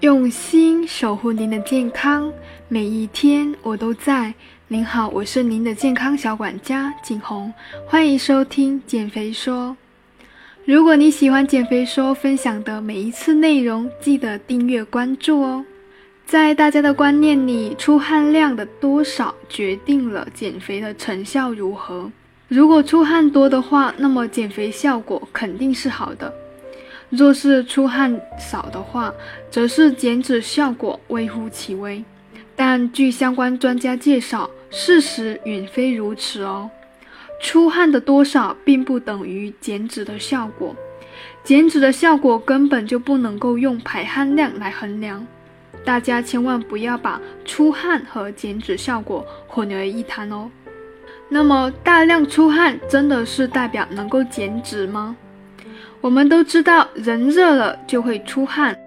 用心守护您的健康，每一天我都在。您好，我是您的健康小管家景红，欢迎收听减肥说。如果你喜欢减肥说分享的每一次内容，记得订阅关注哦。在大家的观念里，出汗量的多少决定了减肥的成效如何。如果出汗多的话，那么减肥效果肯定是好的。若是出汗少的话，则是减脂效果微乎其微。但据相关专家介绍，事实远非如此哦。出汗的多少并不等于减脂的效果，减脂的效果根本就不能够用排汗量来衡量。大家千万不要把出汗和减脂效果混为一谈哦。那么，大量出汗真的是代表能够减脂吗？我们都知道，人热了就会出汗，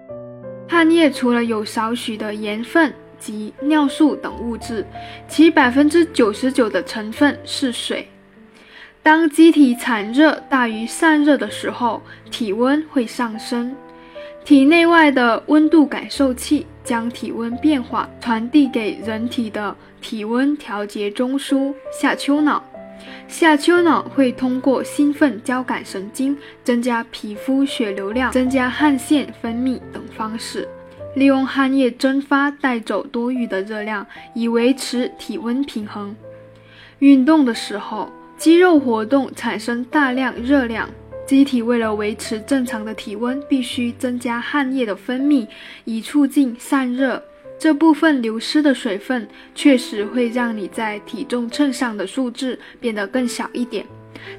汗液除了有少许的盐分及尿素等物质，其百分之九十九的成分是水。当机体产热大于散热的时候，体温会上升，体内外的温度感受器将体温变化传递给人体的体温调节中枢下丘脑。下丘脑会通过兴奋交感神经，增加皮肤血流量，增加汗腺分泌等方式，利用汗液蒸发带走多余的热量，以维持体温平衡。运动的时候，肌肉活动产生大量热量，机体为了维持正常的体温，必须增加汗液的分泌，以促进散热。这部分流失的水分确实会让你在体重秤上的数字变得更小一点，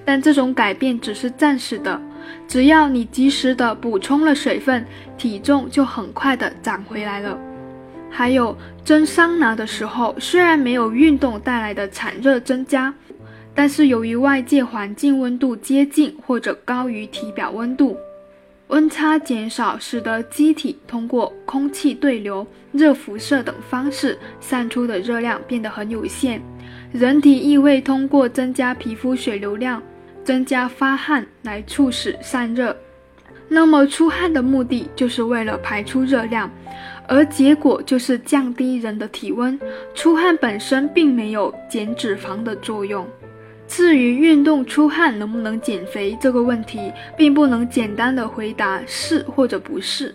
但这种改变只是暂时的。只要你及时的补充了水分，体重就很快的长回来了。还有蒸桑拿的时候，虽然没有运动带来的产热增加，但是由于外界环境温度接近或者高于体表温度。温差减少，使得机体通过空气对流、热辐射等方式散出的热量变得很有限。人体亦会通过增加皮肤血流量、增加发汗来促使散热。那么出汗的目的就是为了排出热量，而结果就是降低人的体温。出汗本身并没有减脂肪的作用。至于运动出汗能不能减肥这个问题，并不能简单的回答是或者不是，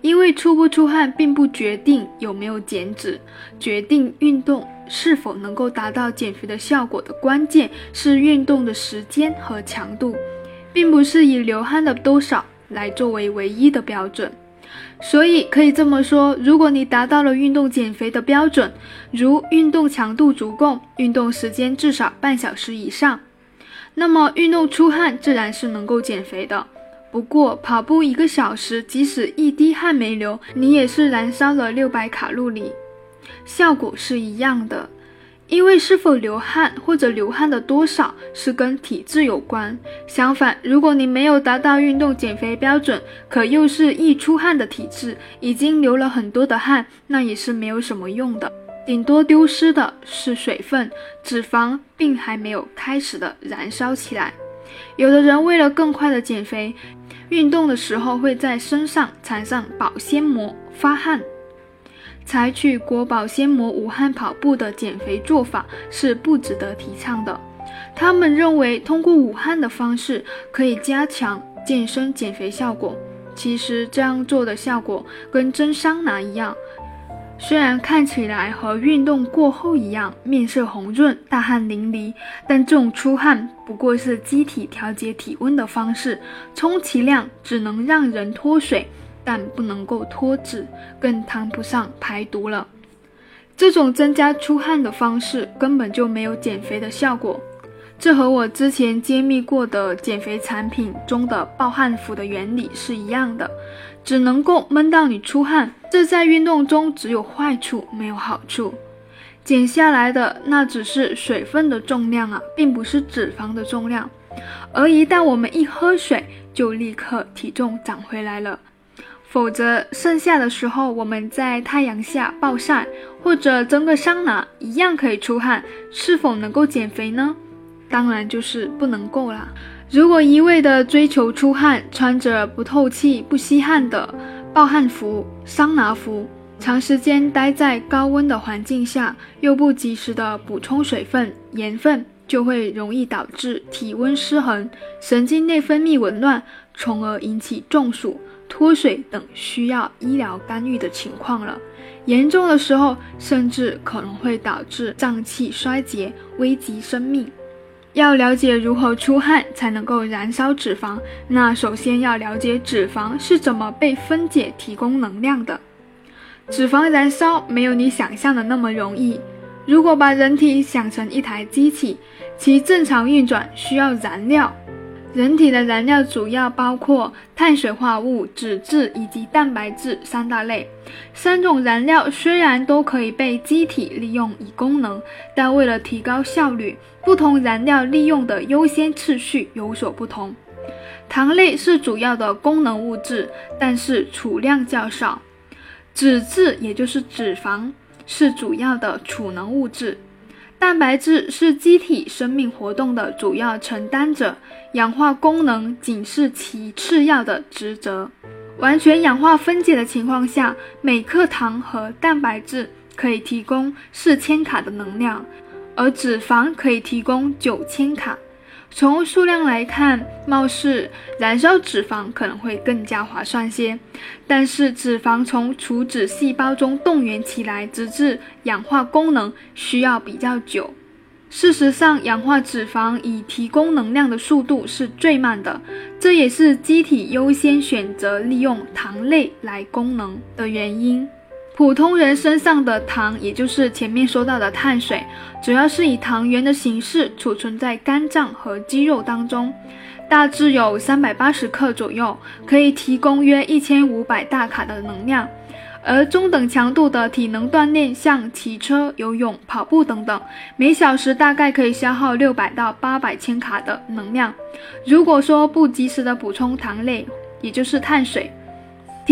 因为出不出汗并不决定有没有减脂，决定运动是否能够达到减肥的效果的关键是运动的时间和强度，并不是以流汗的多少来作为唯一的标准。所以可以这么说，如果你达到了运动减肥的标准，如运动强度足够，运动时间至少半小时以上，那么运动出汗自然是能够减肥的。不过跑步一个小时，即使一滴汗没流，你也是燃烧了六百卡路里，效果是一样的。因为是否流汗或者流汗的多少是跟体质有关。相反，如果你没有达到运动减肥标准，可又是易出汗的体质，已经流了很多的汗，那也是没有什么用的，顶多丢失的是水分，脂肪并还没有开始的燃烧起来。有的人为了更快的减肥，运动的时候会在身上缠上保鲜膜发汗。采取裹保鲜膜无汗跑步的减肥做法是不值得提倡的。他们认为通过捂汗的方式可以加强健身减肥效果。其实这样做的效果跟蒸桑拿一样，虽然看起来和运动过后一样，面色红润、大汗淋漓，但这种出汗不过是机体调节体温的方式，充其量只能让人脱水。但不能够脱脂，更谈不上排毒了。这种增加出汗的方式根本就没有减肥的效果。这和我之前揭秘过的减肥产品中的暴汗服的原理是一样的，只能够闷到你出汗。这在运动中只有坏处没有好处。减下来的那只是水分的重量啊，并不是脂肪的重量。而一旦我们一喝水，就立刻体重长回来了。否则，剩下的时候我们在太阳下暴晒，或者蒸个桑拿，一样可以出汗，是否能够减肥呢？当然就是不能够啦。如果一味的追求出汗，穿着不透气、不吸汗的暴汗服、桑拿服，长时间待在高温的环境下，又不及时的补充水分、盐分，就会容易导致体温失衡、神经内分泌紊乱，从而引起中暑、脱水等需要医疗干预的情况了。严重的时候，甚至可能会导致脏器衰竭，危及生命。要了解如何出汗才能够燃烧脂肪，那首先要了解脂肪是怎么被分解提供能量的。脂肪燃烧没有你想象的那么容易。如果把人体想成一台机器，其正常运转需要燃料。人体的燃料主要包括碳水化合物、脂质以及蛋白质三大类。三种燃料虽然都可以被机体利用以功能，但为了提高效率，不同燃料利用的优先次序有所不同。糖类是主要的功能物质，但是储量较少。脂质也就是脂肪是主要的储能物质。蛋白质是机体生命活动的主要承担者，氧化功能仅是其次要的职责。完全氧化分解的情况下，每克糖和蛋白质可以提供四千卡的能量，而脂肪可以提供九千卡。从数量来看，貌似燃烧脂肪可能会更加划算些，但是脂肪从储脂细胞中动员起来，直至氧化功能需要比较久。事实上，氧化脂肪以提供能量的速度是最慢的，这也是机体优先选择利用糖类来功能的原因。普通人身上的糖，也就是前面说到的碳水，主要是以糖原的形式储存在肝脏和肌肉当中，大致有三百八十克左右，可以提供约一千五百大卡的能量。而中等强度的体能锻炼，像骑车、游泳、跑步等等，每小时大概可以消耗六百到八百千卡的能量。如果说不及时的补充糖类，也就是碳水。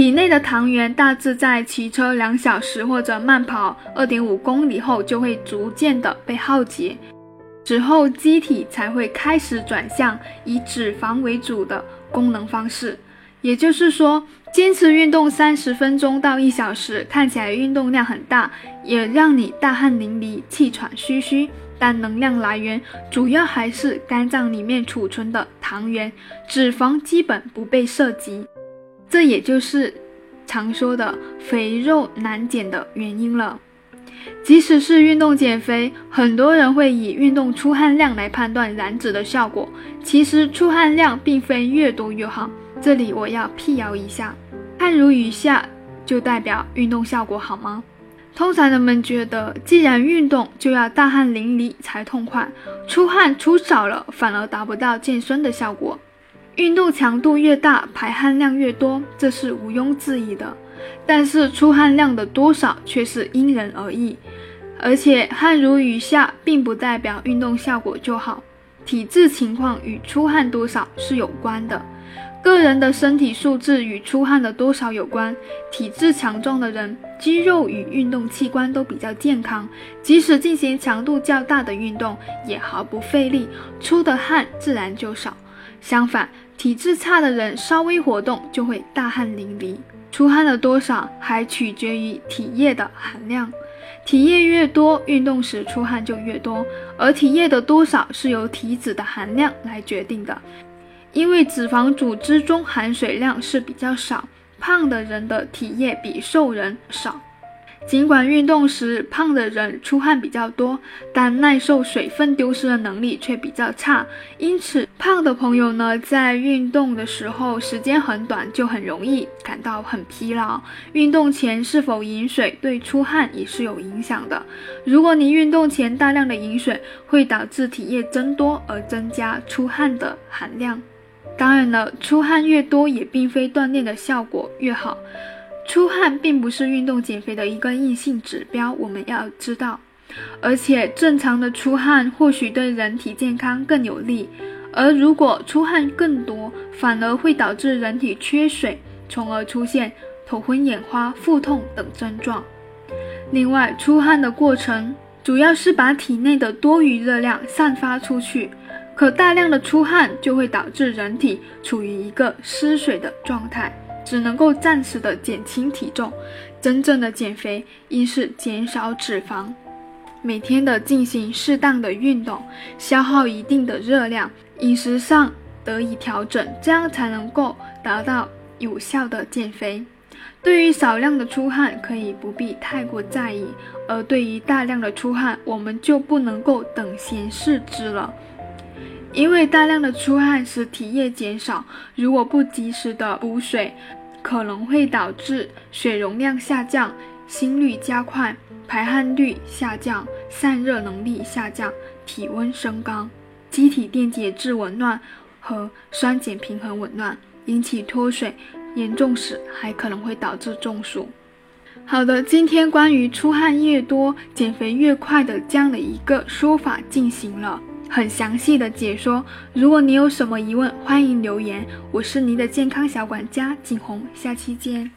体内的糖原大致在骑车两小时或者慢跑二点五公里后就会逐渐的被耗竭，之后机体才会开始转向以脂肪为主的功能方式。也就是说，坚持运动三十分钟到一小时，看起来运动量很大，也让你大汗淋漓、气喘吁吁，但能量来源主要还是肝脏里面储存的糖原，脂肪基本不被涉及。这也就是常说的肥肉难减的原因了。即使是运动减肥，很多人会以运动出汗量来判断燃脂的效果。其实出汗量并非越多越好。这里我要辟谣一下，汗如雨下就代表运动效果好吗？通常人们觉得，既然运动就要大汗淋漓才痛快，出汗出少了反而达不到健身的效果。运动强度越大，排汗量越多，这是毋庸置疑的。但是出汗量的多少却是因人而异，而且汗如雨下，并不代表运动效果就好。体质情况与出汗多少是有关的，个人的身体素质与出汗的多少有关。体质强壮的人，肌肉与运动器官都比较健康，即使进行强度较大的运动，也毫不费力，出的汗自然就少。相反，体质差的人稍微活动就会大汗淋漓，出汗的多少还取决于体液的含量，体液越多，运动时出汗就越多，而体液的多少是由体脂的含量来决定的，因为脂肪组织中含水量是比较少，胖的人的体液比瘦人少。尽管运动时胖的人出汗比较多，但耐受水分丢失的能力却比较差。因此，胖的朋友呢，在运动的时候时间很短，就很容易感到很疲劳。运动前是否饮水，对出汗也是有影响的。如果你运动前大量的饮水，会导致体液增多，而增加出汗的含量。当然了，出汗越多，也并非锻炼的效果越好。出汗并不是运动减肥的一个硬性指标，我们要知道。而且正常的出汗或许对人体健康更有利，而如果出汗更多，反而会导致人体缺水，从而出现头昏眼花、腹痛等症状。另外，出汗的过程主要是把体内的多余热量散发出去，可大量的出汗就会导致人体处于一个失水的状态。只能够暂时的减轻体重，真正的减肥应是减少脂肪，每天的进行适当的运动，消耗一定的热量，饮食上得以调整，这样才能够达到有效的减肥。对于少量的出汗，可以不必太过在意；而对于大量的出汗，我们就不能够等闲视之了。因为大量的出汗使体液减少，如果不及时的补水。可能会导致血容量下降、心率加快、排汗率下降、散热能力下降、体温升高、机体电解质紊乱和酸碱平衡紊乱，引起脱水，严重时还可能会导致中暑。好的，今天关于出汗越多减肥越快的这样的一个说法进行了。很详细的解说，如果你有什么疑问，欢迎留言。我是您的健康小管家景红，下期见。